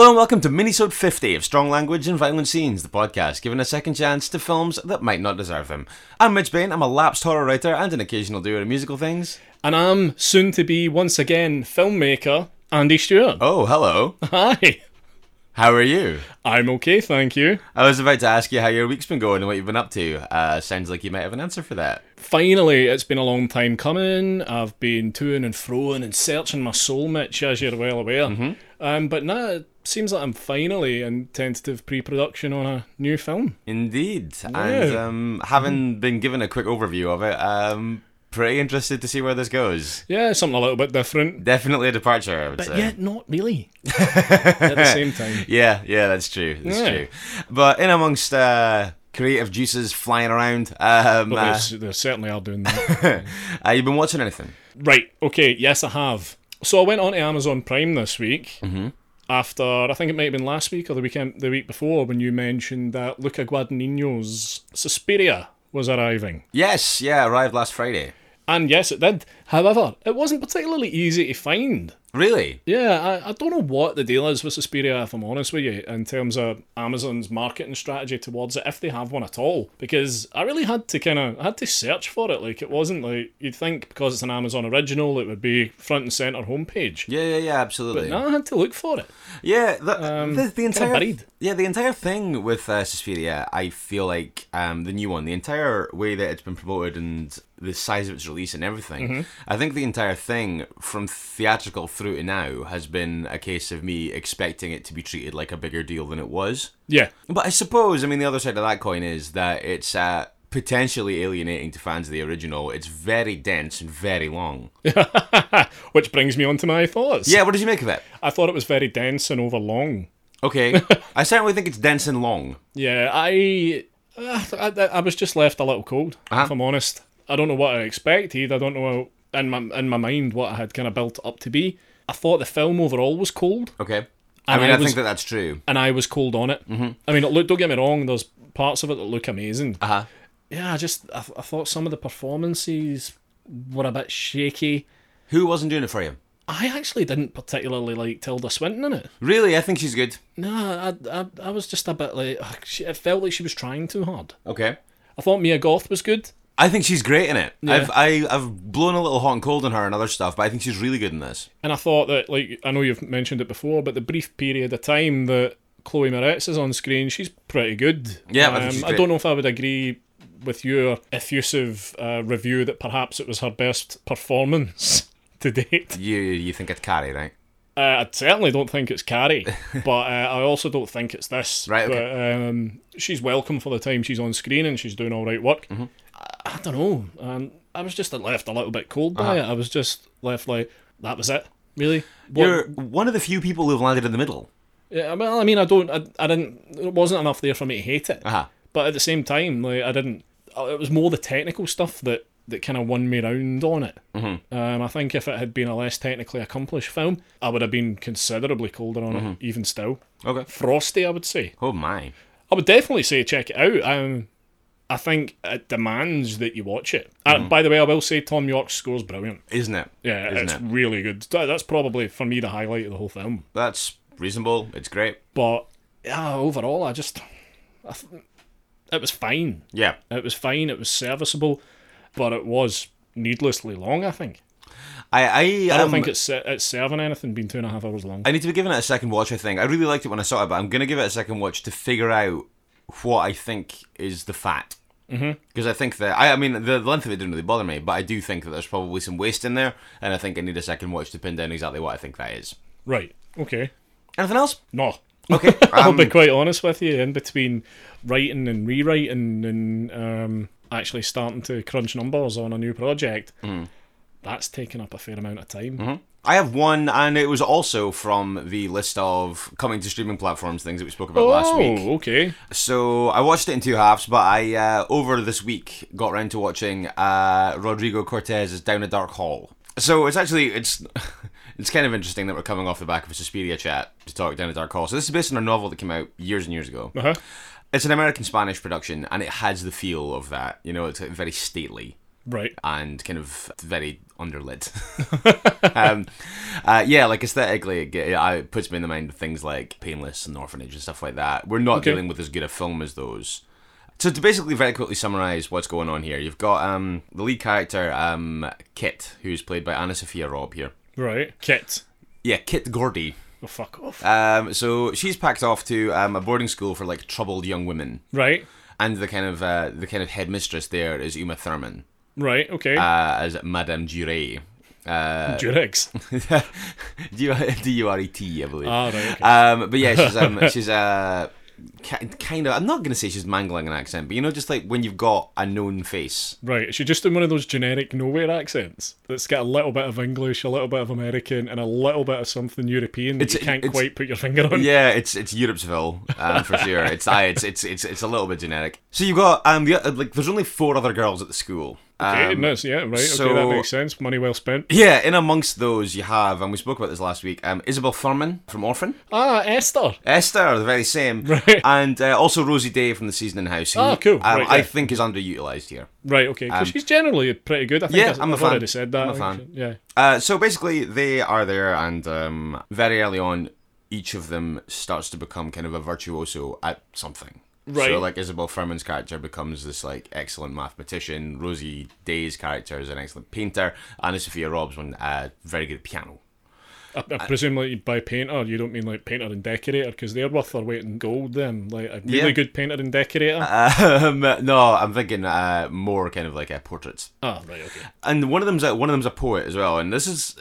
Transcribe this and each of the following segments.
Hello and welcome to Minisode 50 of Strong Language and Violent Scenes, the podcast giving a second chance to films that might not deserve them. I'm Mitch Bain, I'm a lapsed horror writer and an occasional doer of musical things. And I'm soon to be once again filmmaker Andy Stewart. Oh, hello. Hi. How are you? I'm okay, thank you. I was about to ask you how your week's been going and what you've been up to. Uh, sounds like you might have an answer for that. Finally, it's been a long time coming. I've been toing and froing and searching my soul, Mitch, as you're well aware. Um, but now seems like I'm finally in tentative pre-production on a new film. Indeed. And Yeah. um, having been given a quick overview of it, um, pretty interested to see where this goes. Yeah, something a little bit different, Definitely a departure, I would but say. yet not really. At the same time. Yeah, yeah, that's true. That's Yeah. true. But in amongst uh, creative juices flying around, um, But uh, they, certainly are doing that. uh, you've been watching anything? Right. Okay. Yes, I have. So I went on to Amazon Prime this week after I think it might have been last week or the weekend, the week before, when you mentioned that Luca Guadagnino's Suspiria was arriving. Yes, yeah, arrived last Friday. And yes, it did. However, it wasn't particularly easy to find. Really? Yeah, I, I don't know what the deal is with Suspiria, if I'm honest with you, in terms of Amazon's marketing strategy towards it, if they have one at all. Because I really had to kind of, I had to search for it. Like, it wasn't like, you'd think because it's an Amazon original, it would be front and centre homepage. Yeah, yeah, yeah, absolutely. No, I had to look for it. Yeah, the, Um, the, the entire buried. yeah the entire thing with uh, Suspiria, I feel like um, the new one, the entire way that it's been promoted and the size of its release and everything, Mm-hmm. I think the entire thing from theatrical through to now has been a case of me expecting it to be treated like a bigger deal than it was. Yeah. But I suppose, I mean, the other side of that coin is that it's uh, potentially alienating to fans of the original. It's very dense and very long. Which brings me on to my thoughts. Yeah, what did you make of it? I thought it was very dense and overlong. Okay, I certainly think it's dense and long. Yeah, I, uh, I, I was just left a little cold, Uh-huh. if I'm honest. I don't know what I expected. I don't know in my in my mind what I had kind of built up to be. I thought the film overall was cold, Okay. I mean, I I, was- think that that's true. and I was cold on it. Mm-hmm. I mean, look, don't get me wrong. There's parts of it that look amazing. Uh huh. Yeah, I just I, I thought some of the performances were a bit shaky. Who wasn't doing it for you? I actually didn't particularly like Tilda Swinton in it. Really, I think she's good. No, I, I, I was just a bit like it felt like she was trying too hard. Okay. I thought Mia Goth was good. I think she's great in it. Yeah. I've I, I've blown a little hot and cold on her and other stuff, but I think she's really good in this. And I thought that, like, I know you've mentioned it before, but the brief period of time that Chloe Moretz is on screen, she's pretty good. Um, Yeah, I think she's I don't know if I would agree with your effusive uh, review that perhaps it was her best performance to date. You you think it's Carrie, right? Uh, I certainly don't think it's Carrie, but uh, I also don't think it's this. Right, okay. But um, she's welcome for the time she's on screen and she's doing all right work. Mm-hmm. I, don't know. Um, I was just left a little bit cold by Uh-huh. it. I was just left like, that was it? Really? What- You're one of the few people who've landed in the middle. Yeah, well, I mean, I don't, I, I didn't, it wasn't enough there for me to hate it. Uh huh. But at the same time, like, I didn't, uh, it was more the technical stuff that, that kind of won me round on it. Mm-hmm. Um, I think if it had been a less technically accomplished film, I would have been considerably colder on it, even still. Okay. Frosty, I would say. Oh my. I would definitely say check it out. Um, I think it demands that you watch it. And by the way, I will say Thom Yorke's score's brilliant. Isn't it? Yeah, Isn't it's it? really good. That's probably, for me, the highlight of the whole film. That's reasonable. It's great. But yeah, overall, I just I th- it was fine. Yeah. It was fine. It was serviceable, but it was needlessly long. I think. I I, I don't um, think it's it's serving anything being two and a half hours long. I need to be giving it a second watch. I think I really liked it when I saw it, but I'm gonna give it a second watch to figure out what I think is the fat. Because I think that I, I mean the length of it didn't really bother me, but I do think that there's probably some waste in there, and I think I need a second watch to pin down exactly what I think that is. Right. Okay. Anything else? No. Okay. I'll um, be quite honest with you. In between writing and rewriting and um, actually starting to crunch numbers on a new project, Mm. that's taken up a fair amount of time. I have one, and it was also from the list of coming to streaming platforms things that we spoke about last week. Oh, okay. So I watched it in two halves, but I uh, over this week got around to watching uh, Rodrigo Cortés's Down a Dark Hall. So it's actually it's it's kind of interesting that we're coming off the back of a Suspiria chat to talk Down a Dark Hall. So this is based on a novel that came out years and years ago. Uh huh. It's an American Spanish production, and it has the feel of that. You know, it's very stately Right. and kind of very underlit. um, uh, yeah, like aesthetically, it, it puts me in the mind of things like Painless and Orphanage and stuff like that. We're not Okay. dealing with as good a film as those. So to basically very quickly summarize what's going on here, you've got um, the lead character um, Kit, who's played by AnnaSophia Robb here. Right. Kit. Yeah, Kit Gordy. Oh, fuck off. Um, so she's packed off to um, a boarding school for like troubled young women, right. and the kind of uh, the kind of headmistress there is Uma Thurman Right. Okay. uh, as Madame Duret. Uh, Durex. D U R E T, I believe. Ah, right. Okay. Um, but yeah, she's um, she's uh, kind of. I'm not gonna say she's mangling an accent, but you know, just like when you've got a known face. Right, is she just doing one of those generic nowhere accents that's got a little bit of English, a little bit of American, and a little bit of something European that It's- you can't quite put your finger on? Yeah, it's it's Europesville um, for sure. It's it's it's it's it's a little bit generic. So you've got um, the, uh, like there's only four other girls at the school. Okay, Um, yeah, right, okay, that makes sense. Money well spent. yeah, in amongst those you have, and we spoke about this last week, um, Isabelle Fuhrman from Orphan, Ah, Esther. Esther, the very same, Right. and uh, also Rosie Day from The Seasoning House. who, Ah, cool. um, Right, I yeah. think is underutilized here. Right, okay, 'cause she's generally pretty good. I think Um, Yeah, I, I'm a I've fan. already said that. I'm a I fan. Yeah. Uh, so basically, they are there, and um, very early on, each of them starts to become kind of a virtuoso at something. Right. So, like Isabelle Fuhrman's character becomes this like excellent mathematician. Rosie Day's character is an excellent painter. AnnaSophia Robb's one uh, very good at piano. I, I presume, like, by painter, you don't mean like painter and decorator, because they're worth their weight in gold. Then, like a really Yeah. good painter and decorator. Um, no, I'm thinking uh, more kind of like uh, portraits. ah, right, okay. and one of them's a, one of them's a poet as well. And this is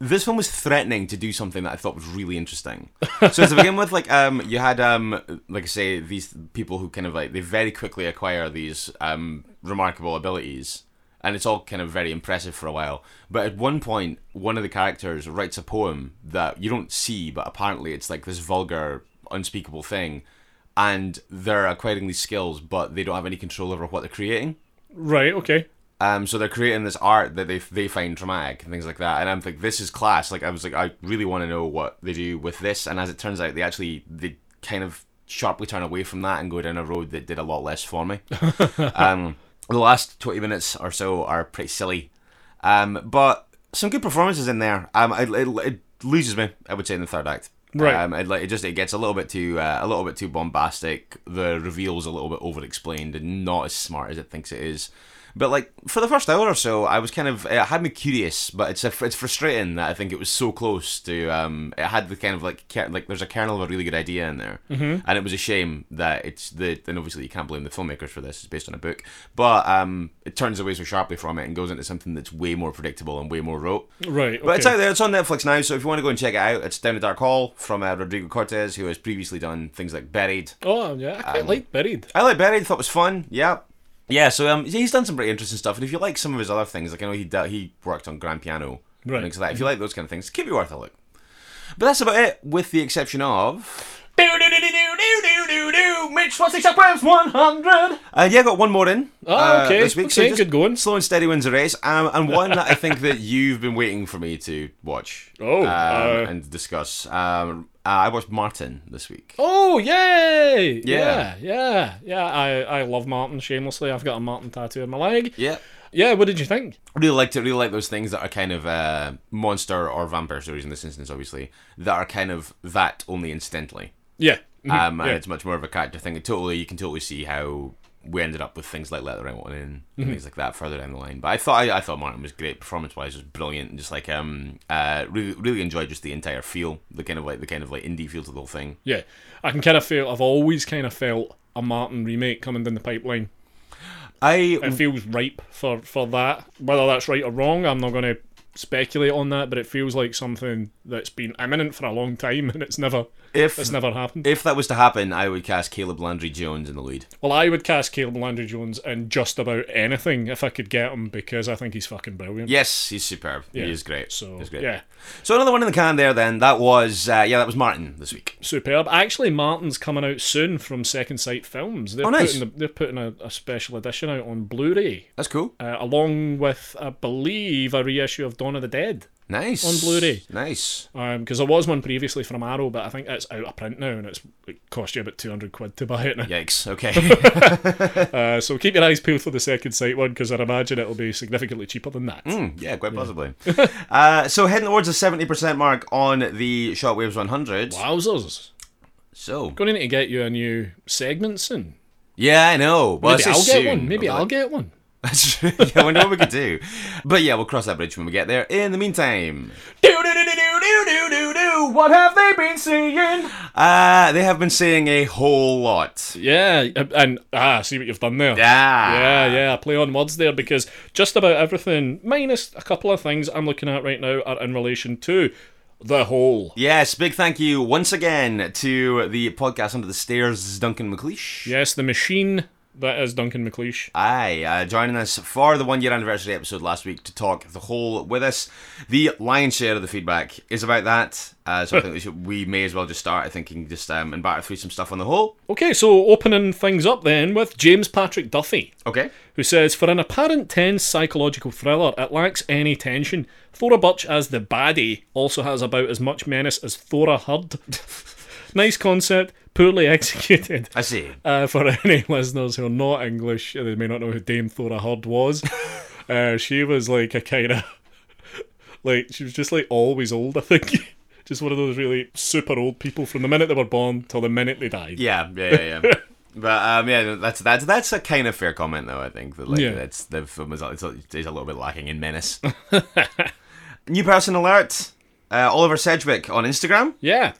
this one was threatening to do something that I thought was really interesting. so to begin with, like um, you had um, like I say, these people who kind of like they very quickly acquire these um remarkable abilities. And it's all kind of very impressive for a while. But at one point, one of the characters writes a poem that you don't see, but apparently it's like this vulgar, unspeakable thing. And they're acquiring these skills, but they don't have any control over what they're creating. Right, okay. Um, so they're creating this art that they they find traumatic and things like that. And I'm like, this is class. Like I was like, I really want to know what they do with this. And as it turns out, they actually they kind of sharply turn away from that and go down a road that did a lot less for me. um, the last twenty minutes or so are pretty silly, um, but some good performances in there. Um, it, it, it loses me, I would say, in the third act. Right. Um, it, it just it gets a little bit too uh, a little bit too bombastic. The reveal's a little bit over explained and not as smart as it thinks it is. But like for the first hour or so, I was kind of it had me curious, but it's a, it's frustrating that I think it was so close to um it had the kind of like like there's a kernel of a really good idea in there, mm-hmm. and it was a shame that it's the and obviously you can't blame the filmmakers for this. It's based on a book, but um it turns away so sharply from it and goes into something that's way more predictable and way more rote. Right, okay. But it's out there. It's on Netflix now. So if you want to go and check it out, it's Down a Dark Hall from uh, Rodrigo Cortés, who has previously done things like Buried. Oh, yeah, I Um, like Buried. I like Buried. Thought it was fun. Yeah. Yeah, so um, yeah, he's done some pretty interesting stuff, and if you like some of his other things, like I know he d- he worked on Grand Piano, Right. things like that. If you like those kind of things, keep it worth a look. But that's about it, with the exception of Do do do do do do do do. Mitch, what's the Shockwaves 100? uh, yeah, got one more in. Oh, uh, this week. so okay, just good going. Slow and steady wins the race, um, and one that I think that you've been waiting for me to watch. Oh, um, uh, and discuss. Um, uh, I watched Martin this week. Oh, yay! Yeah. Yeah, yeah, yeah. I, I love Martin shamelessly. I've got a Martin tattoo on my leg. Yeah. Yeah, what did you think? really liked it. Really like those things that are kind of uh, monster or vampire stories in this instance, obviously, that are kind of that only incidentally. Yeah. mhm, Um, and yeah. it's much more of a character thing. It totally, you can totally see how we ended up with things like Let the Right One In and Mm-hmm. things like that further down the line. But I thought, I, I thought Martin was great performance wise. Was brilliant. And just like um, uh, really, really enjoyed just the entire feel, the kind of like the kind of like indie feel to the whole thing. Yeah. I can kind of feel, I've always kind of felt a Martin remake coming down the pipeline. I It feels ripe for, for that. Whether that's right or wrong, I'm not going to speculate on that, but it feels like something that's been imminent for a long time and it's never If it's never happened. if that was to happen, I would cast Caleb Landry Jones in the lead. well, I would cast Caleb Landry Jones in just about anything if I could get him because I think he's fucking brilliant. Yes, he's superb. Yeah. He is great. So he's great. yeah, So another one in the can there. Then that was uh, yeah, that was Martin this week. superb. Actually, Martin's coming out soon from Second Sight Films. They're Oh, nice. putting the, they're putting a, a special edition out on Blu-ray, That's cool. uh, along with I believe a reissue of Dawn of the Dead. Nice on Blu-ray. Nice. because there was one previously from Arrow, but I think it's out of print now, and it's it cost you about two hundred quid to buy it now. Yikes. Okay. Uh, so keep your eyes peeled for the second sight one, because I imagine it'll be significantly cheaper than that. Hmm, yeah, quite possibly. uh, so heading towards the seventy percent mark on the Shockwaves one hundred. Wowzers! So Going to need to get you a new segment soon. yeah, I know. Well, Maybe I'll soon, get one. Maybe but I'll get one. That's true. yeah, I wonder what we could do. But yeah, we'll cross that bridge when we get there. In the meantime. What have they been seeing? uh, they have been seeing a Hole lot. Yeah, and ah, see what you've done there. Yeah. Yeah, yeah, play on words there because just about everything, minus a couple of things I'm looking at right now, are in relation to the whole. Yes, big thank you once again to the podcast Under the Stairs, Duncan McLeish. Yes, the machine that is Duncan McLeish. Aye, uh, joining us for the one year anniversary episode last week to talk the Hole with us. The lion's share of the feedback is about that, uh, so I think we, should, we may as well just start. I think and just um, and batter through some stuff on the Hole. Okay, so opening things up then with James Patrick Duffy, Okay. who says For an apparent tense psychological thriller, it lacks any tension. Thora Birch as the baddie also has about as much menace as Thora Hird. nice concept, poorly executed. I see. Uh, for any listeners who are not English, they may not know who Dame Thora Hird was. uh, she was like a kind of like she was just like always old. I think just one of those really super old people from the minute they were born till the minute they died. Yeah, yeah, yeah. yeah. But um, yeah, that's that's that's a kind of fair comment though. I think that like Yeah. that's the film is, it's, is a little bit lacking in menace. New person alert. Uh, Oliver Sedgwick on Instagram. Yeah.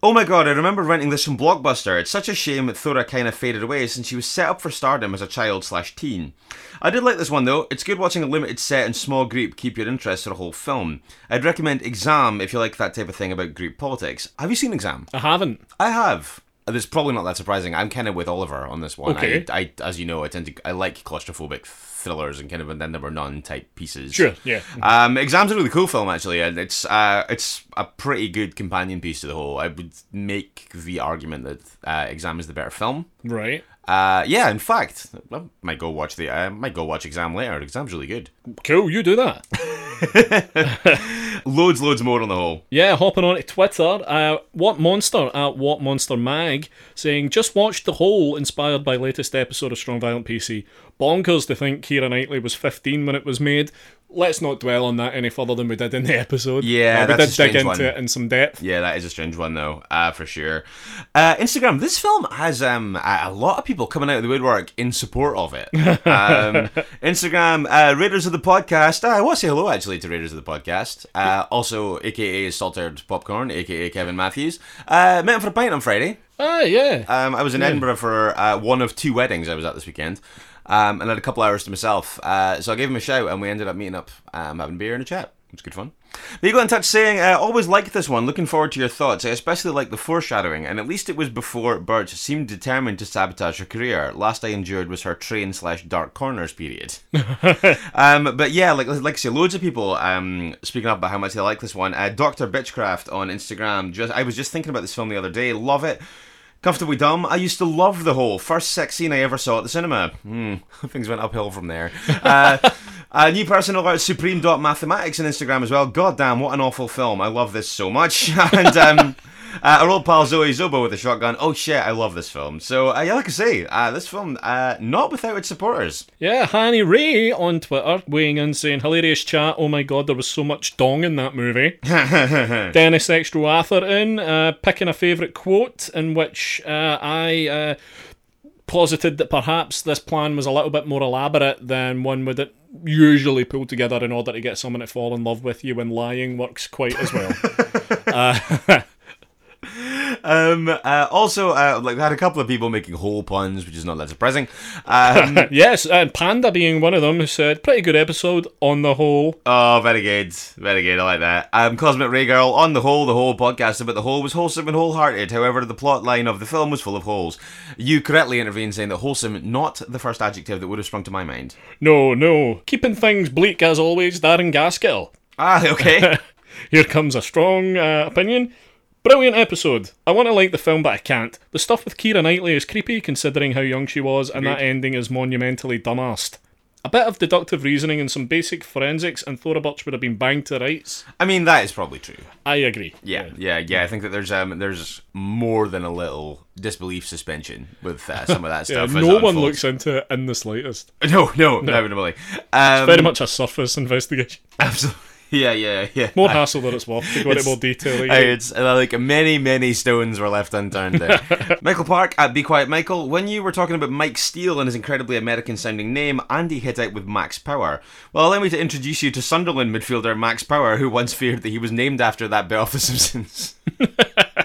Oh my god, I remember renting this from Blockbuster. It's such a shame that Thora kind of faded away since she was set up for stardom as a child slash teen. I did like this one though. It's good watching a limited set and small group keep your interest for a whole film. I'd recommend Exam if you like that type of thing about group politics. Have you seen Exam? I haven't. I have. It's probably not that surprising. I'm kind of with Oliver on this one. Okay. I, I, as you know, I tend to I like claustrophobic thrillers and kind of and then there were none type pieces. Sure, yeah. Um, Exam's a really cool film actually, and it's uh, it's a pretty good companion piece to the Hole. I would make the argument that uh, Exam is the better film. Right. Uh, yeah, in fact, I might go watch the I might go watch Exam later. Exam's really good. Cool, you do that. Loads, loads more on the Hole. Yeah, hopping on to Twitter, uh, What Monster at What Monster Mag saying, just watched The Hole inspired by latest episode of Strong Violent PC. Bonkers to think Keira Knightley was 15 when it was made. Let's not dwell on that any further than we did in the episode. Yeah, Uh, we that's a did dig into one. it in some depth. Yeah, that is a strange one though, uh, for sure. Uh, Instagram. This film has um, a lot of people coming out of the woodwork in support of it. Um, Instagram uh, Raiders of the podcast. Uh, I want to say hello actually to Raiders of the podcast. Uh, also, AKA Salted Popcorn, AKA Kevin Matthews. Uh, met him for a pint on Friday. Ah, yeah. Um, I was in Edinburgh for uh, one of two weddings I was at this weekend. Um, and had a couple hours to myself. Uh, so I gave him a shout and we ended up meeting up, um, having beer and a chat. It was good fun. But you got in touch saying, uh, always like this one, looking forward to your thoughts. I especially like the foreshadowing, and at least it was before Birch seemed determined to sabotage her career. Last I endured was her train slash dark corners period. um, but yeah, like like I say, loads of people um, speaking up about how much they like this one. Uh, Doctor Bitchcraft on Instagram. Just I was just thinking about this film the other day. Love it. Comfortably dumb. I used to love the Hole first sex scene I ever saw at the cinema. Hmm, things went uphill from there. Uh, a new person about Supreme Dot Mathematics on Instagram as well. God damn, what an awful film! I love this so much. and um, uh, our old pal Zoe Zobo with a shotgun. Oh shit, I love this film. So uh, yeah, like I say, uh, this film uh, not without its supporters. Yeah, Hanny Ray on Twitter weighing in saying, hilarious chat, oh my god, there was so much dong in that movie. Dennis Extra Arthur in, uh, picking a favourite quote in which uh, I uh, posited that perhaps this plan was a little bit more elaborate than one would it usually pull together in order to get someone to fall in love with you when lying works quite as well. Um, uh, also, uh, like, we had a couple of people making hole puns, which is not that surprising. Um, yes, and Panda being one of them who said, pretty good episode on the whole. oh, very good. Very good. I like that. Um, Cosmic Ray Girl, on the whole, the whole podcast about the whole was wholesome and wholehearted. However, the plot line of the film was full of holes. You correctly intervened saying that wholesome, not the first adjective that would have sprung to my mind. No, no. Keeping things bleak as always, Darren Gaskell. Ah, okay. Here comes a strong uh, opinion. Brilliant episode. I want to like the film, but I can't. The stuff with Keira Knightley is creepy considering how young she was, and that ending is monumentally dumbassed. A bit of deductive reasoning and some basic forensics, and Thora Birch would have been banged to rights. I mean, that is probably true. I agree. Yeah, yeah, yeah. I think that there's um there's more than a little disbelief suspension with uh, some of that stuff. as no one unfolds. looks into it in the slightest. No, no, inevitably. Um, Very much a surface investigation. absolutely. Yeah, yeah, yeah. More hassle than it's worth to go into more detail. it's uh, like many, many stones were left unturned there. Michael Park at Be Quiet Michael. When you were talking about Mike Steele and his incredibly American sounding name, Andy hit out with Max Power. Well, allow me to introduce you to Sunderland midfielder Max Power, who once feared that he was named after that bit off The Simpsons.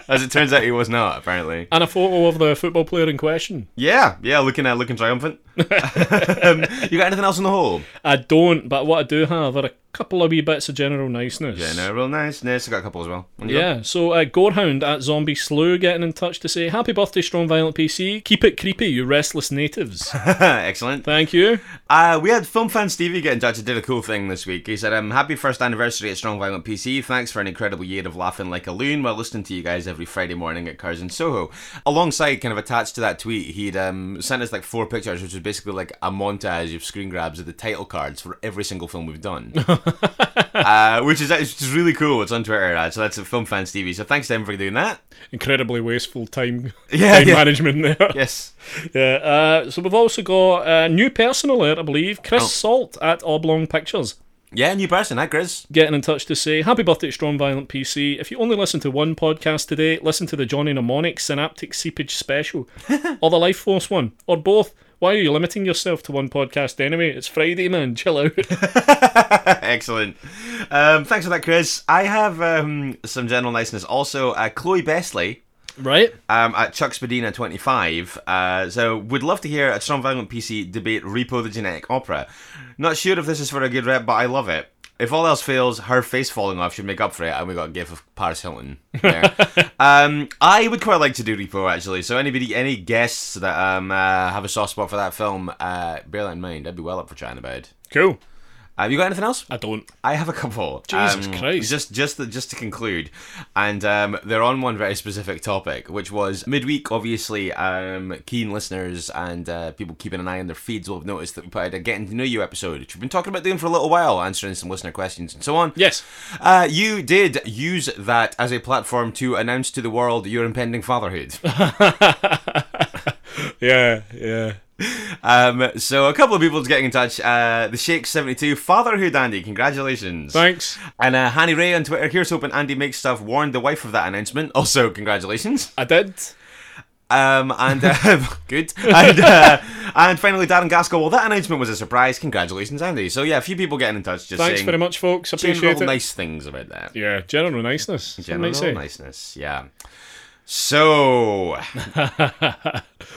As it turns out, he was not, apparently. and a photo of the football player in question. Yeah, yeah, looking at looking triumphant. um, you got anything else on the Hole? I don't, but what I do have are a couple of wee bits of general niceness. Yeah, general niceness. I got a couple as well. You go. Yeah, so uh, Gorehound at Zombie Slew getting in touch to say, Happy birthday, Strong Violent PC. Keep it creepy, you restless natives. Excellent. Thank you. Uh, we had film fan Stevie get in touch and did a cool thing this week. He said, um, Happy first anniversary at Strong Violent PC. Thanks for an incredible year of laughing like a loon while listening to you guys every Friday morning at Cars in Soho. Alongside, kind of attached to that tweet, he'd um, sent us like four pictures, which was basically like a montage of screen grabs of the title cards for every single film we've done. uh, which is it's just really cool. It's on Twitter, uh, so that's a film fan Stevie. So thanks to him for doing that. Incredibly wasteful time, Yeah, time yeah. management there. Yes. Yeah, uh, so we've also got a new person alert, I believe. Chris Oh. Salt at Oblong Pictures. Yeah, new person. Hi, Chris. Getting in touch to say, Happy birthday, Strong Violent PC. If you only listen to one podcast today, listen to the Johnny Mnemonic Synaptic Seepage Special, or the Lifeforce one, or both. Why are you limiting yourself to one podcast anyway? It's Friday, man. Chill out. Excellent. Um, thanks for that, Chris. I have um, some general niceness. Also, uh, Chloe Besley right? um, at Chuck Spadina 25. Uh, so, would love to hear a Strong Violent PC debate Repo the Genetic Opera. Not sure if this is for a good rep, but I love it. If all else fails, her face falling off should make up for it, and we got a gif of Paris Hilton there. um, I would quite like to do Repo actually. So anybody, any guests that um, uh, have a soft spot for that film, uh, bear that in mind. I'd be well up for chatting about. Cool. Have you got anything else? I don't. I have a couple. Jesus Um, Christ. Just, just, to, just to conclude, and um, they're on one very specific topic, which was midweek. Obviously, um, keen listeners and uh, people keeping an eye on their feeds will have noticed that we put out a getting to know you episode, which we've been talking about doing for a little while, answering some listener questions and so on. Yes. Uh, you did use that as a platform to announce to the world your impending fatherhood. Yeah, yeah. Um, so a couple of people's getting in touch. Uh, the Shake seventy two fatherhood, Andy. Congratulations. Thanks. And uh, Hanny Ray on Twitter, here's hoping Andy makes stuff, warned the wife of that announcement. Also, congratulations. I did. Um, and uh, good. And, uh, and finally, Darren Gaskell. Well, that announcement was a surprise. Congratulations, Andy. So yeah, a few people getting in touch, just Thanks saying very much, folks. Appreciate general it. nice things about that. Yeah, general niceness. General niceness. Yeah. So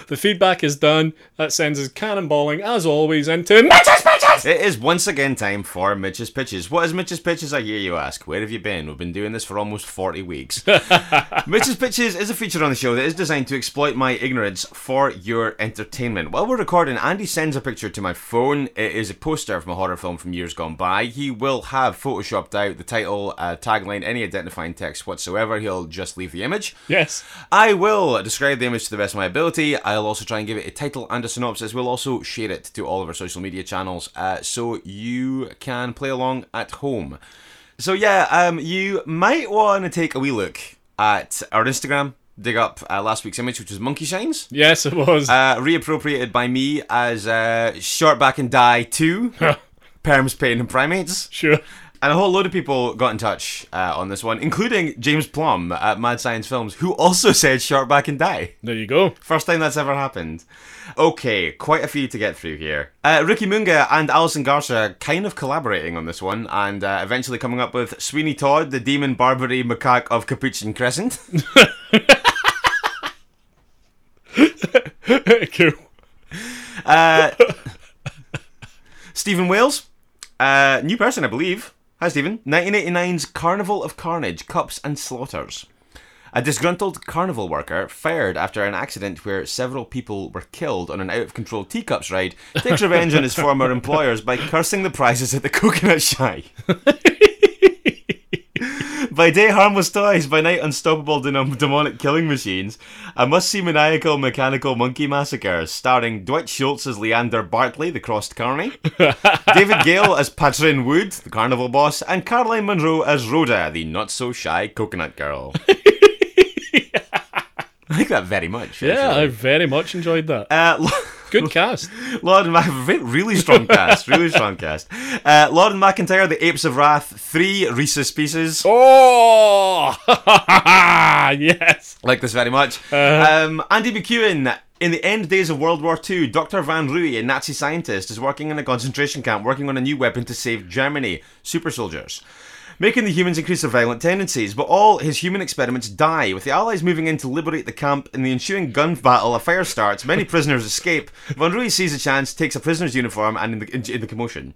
The feedback is done. That sends us cannonballing, as always, into Mitch's Pitches! it is once again time for Mitch's pitches. What is Mitch's pitches? I hear you ask. Where have you been? We've been doing this for almost forty weeks. Mitch's Pitches is a feature on the show that is designed to exploit my ignorance for your entertainment. While we're recording, Andy sends a picture to my phone. It is a poster from a horror film from years gone by. He will have photoshopped out the title, uh, tagline, any identifying text whatsoever. He'll just leave the image. Yes. I will describe the image to the best of my ability. I'll also try and give it a title and a synopsis. We'll also share it to all of our social media channels uh, so you can play along at home. So, yeah, um, you might want to take a wee look at our Instagram. Dig up uh, last week's image, which was Monkey Shines. Yes, it was. Uh, reappropriated by me as uh, Shortback and Die 2, Perms, Pain, and Primates. sure. And a whole load of people got in touch uh, on this one, including James Plum at Mad Science Films, who also said Sharkback and Die. There you go. First time that's ever happened. Okay, quite a few to get through here. Uh, Ricky Munga and Alison Garcia kind of collaborating on this one, and uh, eventually coming up with Sweeney Todd, the demon Barbary macaque of Capuchin Crescent. cool. Uh, Stephen Wales, uh, new person, I believe. Hi, Stephen. 1989's Carnival of Carnage, Cups and Slaughters. A disgruntled carnival worker, fired after an accident where several people were killed on an out of control teacups ride, takes revenge on his former employers by cursing the prizes at the coconut shy. by day, harmless toys, by night, unstoppable dem- demonic killing machines. A must see maniacal mechanical monkey massacre, starring Dwight Schultz as Leander Bartley, the crossed carny, David Gale as Patrin Wood, the carnival boss, and Caroline Munro as Rhoda, the not so shy coconut girl. I like that very much. Yeah, I very much enjoyed that. Uh, Good cast. Lord Mac- really strong cast, really strong cast. Uh, Lord McIntyre, The Apes of Wrath, three Rhesus Pieces. Oh, yes. Like this very much. Uh-huh. Um, Andy McEwen, in the end days of World War II, Dr. Van Rooy, a Nazi scientist, is working in a concentration camp, working on a new weapon to save Germany super soldiers. Making the humans increase their violent tendencies, but all his human experiments die. With the Allies moving in to liberate the camp, in the ensuing gun battle, a fire starts, many prisoners escape. Von Rooy sees a chance, takes a prisoner's uniform, and in the, in, in the commotion.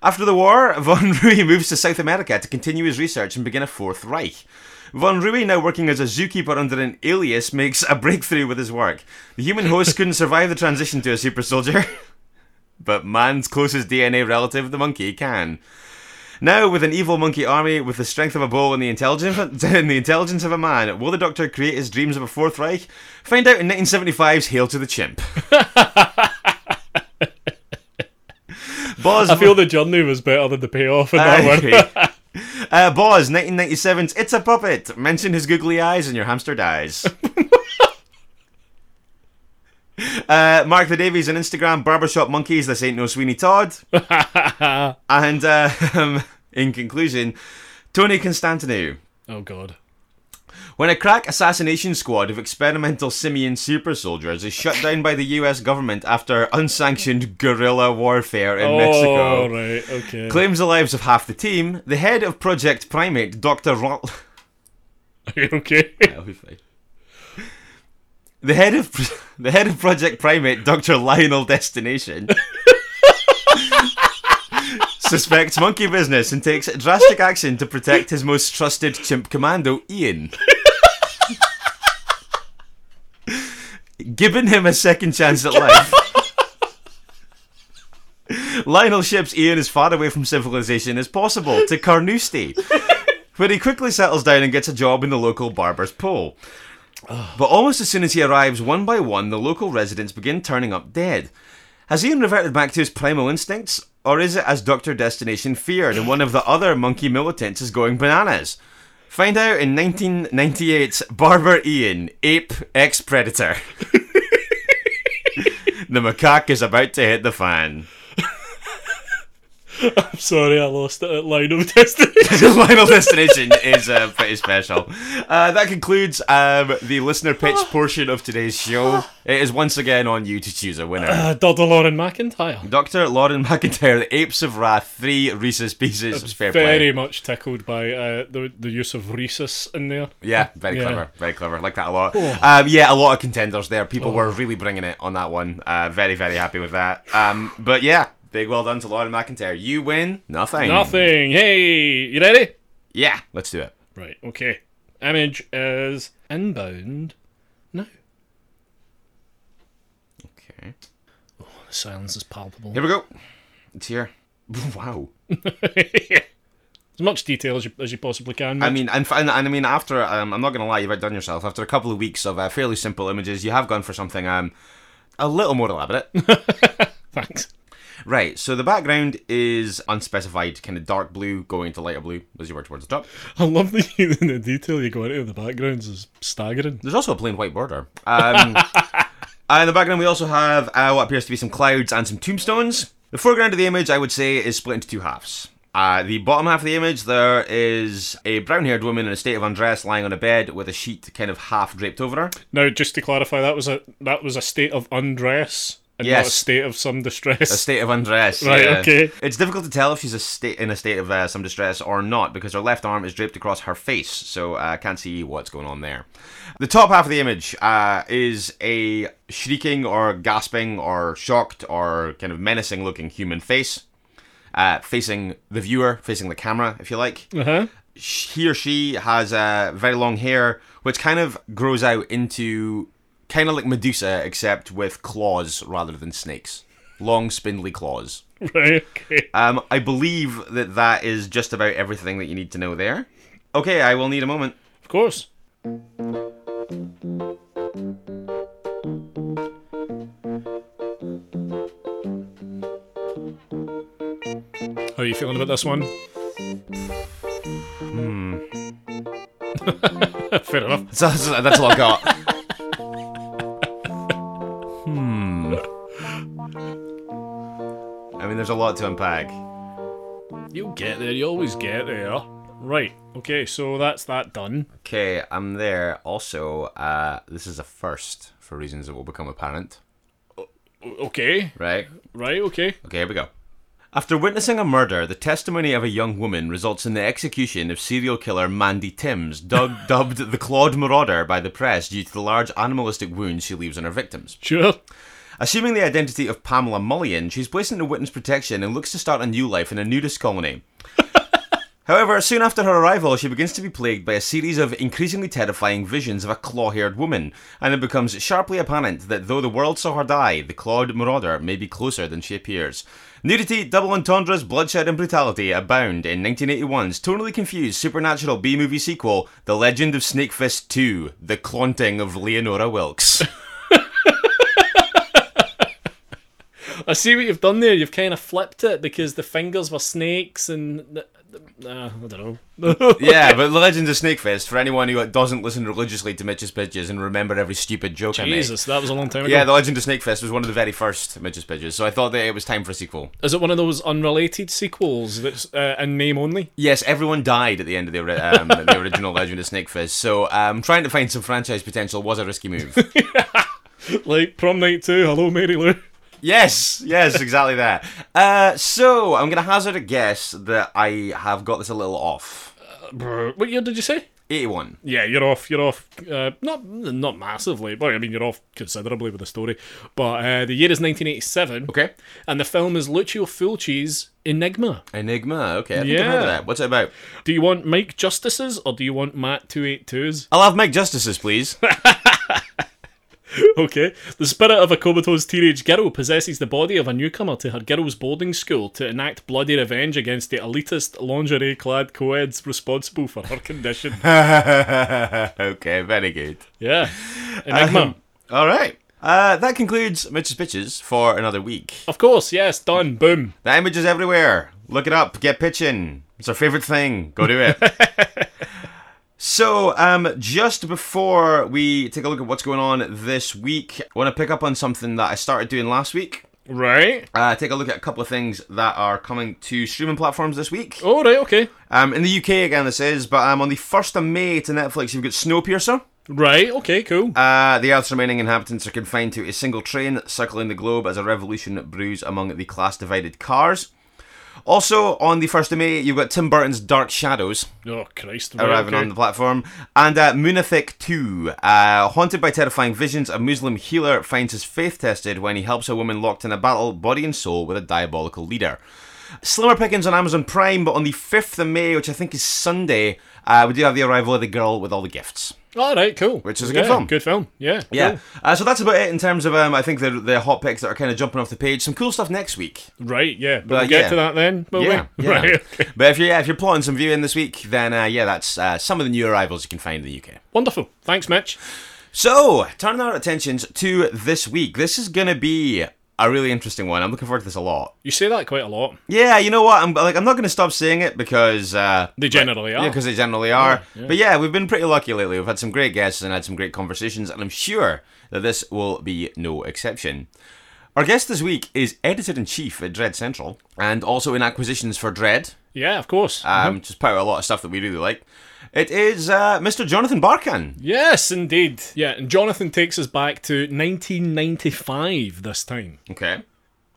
After the war, Von Rooy moves to South America to continue his research and begin a Fourth Reich. Von Rooy, now working as a zookeeper under an alias, makes a breakthrough with his work. The human host couldn't survive the transition to a super soldier, but man's closest DNA relative, the monkey, can. Now, with an evil monkey army, with the strength of a bull and the intelligence and the intelligence of a man, will the Doctor create his dreams of a Fourth Reich? Find out in 1975's Hail to the Chimp. Boz I feel the journey was better than the payoff in that one. Uh, Boz, 1997's It's a Puppet. Mention his googly eyes and your hamster dies. Uh, Mark the Davies on Instagram, Barbershop Monkeys, this ain't no Sweeney Todd. and uh, um, in conclusion, Tony Constantinou. Oh, God. When a crack assassination squad of experimental simian super soldiers is shut down by the US government after unsanctioned guerrilla warfare in oh, Mexico, right. Okay. claims the lives of half the team, the head of Project Primate, Dr. Ron- Are you okay? I'll be fine. The head of the head of Project Primate, Dr. Lionel Destination, suspects monkey business and takes drastic action to protect his most trusted chimp commando, Ian. Giving him a second chance at life. Lionel ships Ian as far away from civilization as possible to Carnoustie, where he quickly settles down and gets a job in the local barber's pole. But almost as soon as he arrives, one by one, the local residents begin turning up dead. Has Ian reverted back to his primal instincts, or is it as Dr. Destination feared and one of the other monkey militants is going bananas? Find out in 1998's Barber Ian, Ape Ex Predator. the macaque is about to hit the fan. I'm sorry, I lost it at line of Destination. line of destination is uh, pretty special. Uh, that concludes um, the listener pitch portion of today's show. It is once again on you to choose a winner. uh, Dr. Lauren McIntyre. Dr. Lauren McIntyre, The Apes of Wrath, three Rhesus Pieces. Fair Very play. much tickled by uh, the the use of rhesus in there. Yeah, very Yeah. clever. Very clever. Like that a lot. Oh. Um, yeah, a lot of contenders there. People were really bringing it on that one. Uh, very, very happy with that. Um, but yeah, big well done to Lauren McIntyre. You win nothing. Nothing. Hey, you ready? Yeah, let's do it. Right. Okay. Image is inbound. now. Okay. Oh, the silence is palpable. Here we go. It's here. Wow. as much detail as you, as you possibly can. I Mitch. mean, and, and, and I mean, after um, I'm not gonna lie, you've outdone yourself. After a couple of weeks of uh, fairly simple images, you have gone for something um a little more elaborate. Thanks. Right. So the background is unspecified, kind of dark blue going to lighter blue as you work towards the top. I love the, the detail you go into in the backgrounds is staggering. There's also a plain white border. Um, in the background, we also have uh, what appears to be some clouds and some tombstones. The foreground of the image, I would say, is split into two halves. Uh, the bottom half of the image, there is a brown haired woman in a state of undress lying on a bed with a sheet kind of half draped over her. Now, just to clarify, that was a that was a state of undress and not a state of some distress. a state of undress. Right, yeah. okay. It's difficult to tell if she's a state in a state of uh, some distress or not because her left arm is draped across her face, so I uh, can't see what's going on there. The top half of the image uh, is a shrieking or gasping or shocked or kind of menacing looking human face. Uh, facing the viewer, facing the camera, if you like. uh-huh. he or she has uh, very long hair, which kind of grows out into kind of like Medusa, except with claws rather than snakes. Long, spindly claws. Right, okay. Um, I believe that that is just about everything that you need to know there. Okay, I will need a moment. Of course. How are you feeling about this one? Hmm. Fair enough. So that's, that's all I got. lot to unpack. You'll get there. You always get there. Right. Okay. So that's that done. Okay, I'm there. Also, uh, this is a first for reasons that will become apparent. O- Okay. Right? Right. Okay. Okay, here we go. After witnessing a murder, the testimony of a young woman results in the execution of serial killer Mandy Timms, dug- dubbed the Clawed Marauder by the press due to the large animalistic wounds she leaves on her victims. Sure. Assuming the identity of Pamela Mullion, she's placed into witness protection and looks to start a new life in a nudist colony. However, soon after her arrival, she begins to be plagued by a series of increasingly terrifying visions of a claw haired woman, and it becomes sharply apparent that though the world saw her die, the clawed Marauder may be closer than she appears. Nudity, double entendres, bloodshed, and brutality abound in 1981's totally confused supernatural B movie sequel, The Legend of Snakefist 2 The Claunting of Leonora Wilkes. I see what you've done there. You've kind of flipped it because the fingers were snakes and. Uh, I don't know. yeah, but The Legend of Snakefist, for anyone who doesn't listen religiously to Mitch's Pitches and remember every stupid joke. Jesus, that was a long time ago. Yeah, The Legend of Snakefist was one of the very first Mitch's Pitches, so I thought that it was time for a sequel. Is it one of those unrelated sequels that's uh, in name only? Yes, everyone died at the end of the, um, the original Legend of Snakefist, so um, trying to find some franchise potential was a risky move. Like Prom Night 2, Hello Mary Lou. Yes, yes, exactly that. Uh, so, I'm going to hazard a guess that I have got this a little off. Brr, What year did you say? 81. Yeah, you're off. You're off. Uh, not not massively, but I mean you're off considerably with the story. But uh, the year is 1987. Okay. And the film is Lucio Fulci's Enigma. Enigma, okay, I think I've heard of Yeah. that. What's it about? Do you want Mike Justices or do you want Matt 282s? I'll have Mike Justices, please. Okay. The spirit of a comatose teenage girl possesses the body of a newcomer to her girls' boarding school to enact bloody revenge against the elitist lingerie clad co-eds responsible for her condition. okay, very good. Yeah. Enigma. Um, all right. Uh, that concludes Mitch's Pitches for another week. of course, yes, done. Boom. The image is everywhere. Look it up. Get pitching. It's our favorite thing. Go do it. so, um, just before we take a look at what's going on this week, I want to pick up on something that I started doing last week. Right. Uh, take a look at a couple of things that are coming to streaming platforms this week. Oh, right, okay. Um, in the UK again, this is, but um, on the first of May to Netflix, you've got Snowpiercer. Right, okay, cool. Uh, the Earth's remaining inhabitants are confined to a single train circling the globe as a revolution brews among the class divided cars. Also, on the 1st of May, you've got Tim Burton's Dark Shadows oh, Christ. Arriving okay. on the platform. And uh, Munafik 2. Uh, haunted by terrifying visions, a Muslim healer finds his faith tested when he helps a woman locked in a battle, body and soul, with a diabolical leader. Slimmer pickings on Amazon Prime, but on the 5th of May, which I think is Sunday, uh, we do have the arrival of the girl with all the gifts. All right, cool. Which is a good Yeah, film. Good film, yeah. Yeah. cool. Uh, so that's about it in terms of, um, I think, the, the hot picks that are kind of jumping off the page. Some cool stuff next week. Right, yeah. But, But, we'll get yeah. to that then, will yeah, we? yeah. Right, okay. But if you're, yeah, if you're plotting some viewing this week, then uh, yeah, that's uh, some of the new arrivals you can find in the UK. Wonderful. Thanks, Mitch. So, turning our attentions to this week. This is going to be a really interesting one. I'm looking forward to this a lot. You say that quite a lot. Yeah, you know what? I'm like I'm not going to stop saying it because uh, They generally yeah, are. because they generally are. yeah. But yeah, we've been pretty lucky lately. We've had some great guests and had some great conversations, and I'm sure that this will be no exception. Our guest this week is editor in chief at Dread Central and also in acquisitions for Dread Yeah, of course. Um, Just part of a lot of stuff that we really like. It is uh, Mr. Jonathan Barkan. Yes, indeed. Yeah, and Jonathan takes us back to 1995 this time. Okay.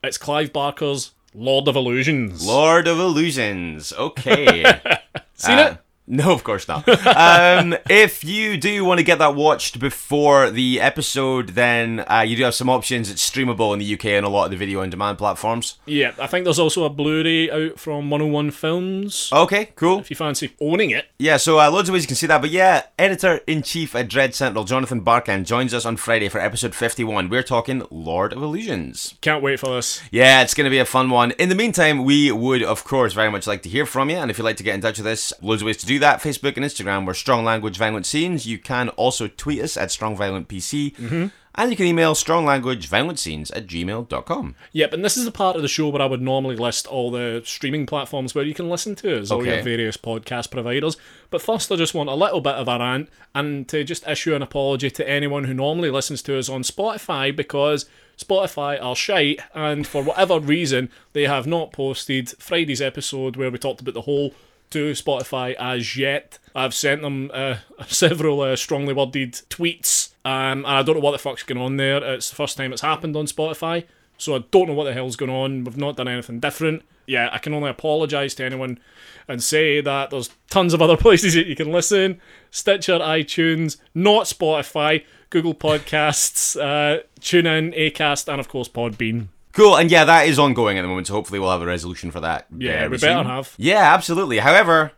It's Clive Barker's Lord of Illusions. Lord of Illusions. Okay. Seen Uh, it? No, of course not. um, if you do want to get that watched before the episode, then uh, you do have some options. It's streamable in the UK and a lot of the video on demand platforms. Yeah, I think there's also a Blu-ray out from 101 Films. Okay, cool. If you fancy owning it. Yeah, so uh, loads of ways you can see that. But yeah, editor in chief at Dread Central, Jonathan Barkan, joins us on Friday for episode 51. We're talking Lord of Illusions. Can't wait for this. Yeah, it's going to be a fun one. In the meantime, we would, of course, very much like to hear from you. And if you'd like to get in touch with us, loads of ways to do that. Facebook and Instagram, we're Strong Language Violent Scenes. You can also tweet us at Strong Violent PC. Mm-hmm. And you can email stronglanguageviolentscenes at gmail.com. Yep, and this is the part of the show where I would normally list all the streaming platforms where you can listen to us, all your various podcast providers. But first, I just want a little bit of a rant and to just issue an apology to anyone who normally listens to us on Spotify because Spotify are shite, and for whatever reason, they have not posted Friday's episode where we talked about the Hole to Spotify as yet. I've sent them uh, several uh, strongly worded tweets, um, and I don't know what the fuck's going on there. It's the first time it's happened on Spotify, so I don't know what the hell's going on. We've not done anything different. Yeah, I can only apologise to anyone and say that there's tons of other places that you can listen Stitcher, iTunes, not Spotify, Google Podcasts, uh, TuneIn, Acast, and of course Podbean. Cool, and yeah, that is ongoing at the moment, so hopefully we'll have a resolution for that. Yeah, we better have. Yeah, absolutely. However,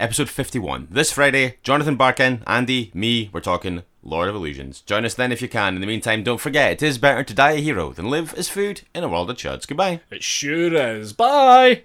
episode 51. This Friday, Jonathan Barkin, Andy, me, we're talking Lord of Illusions. Join us then if you can. In the meantime, don't forget, it is better to die a hero than live as food in a world of chuds. Goodbye. It sure is. Bye!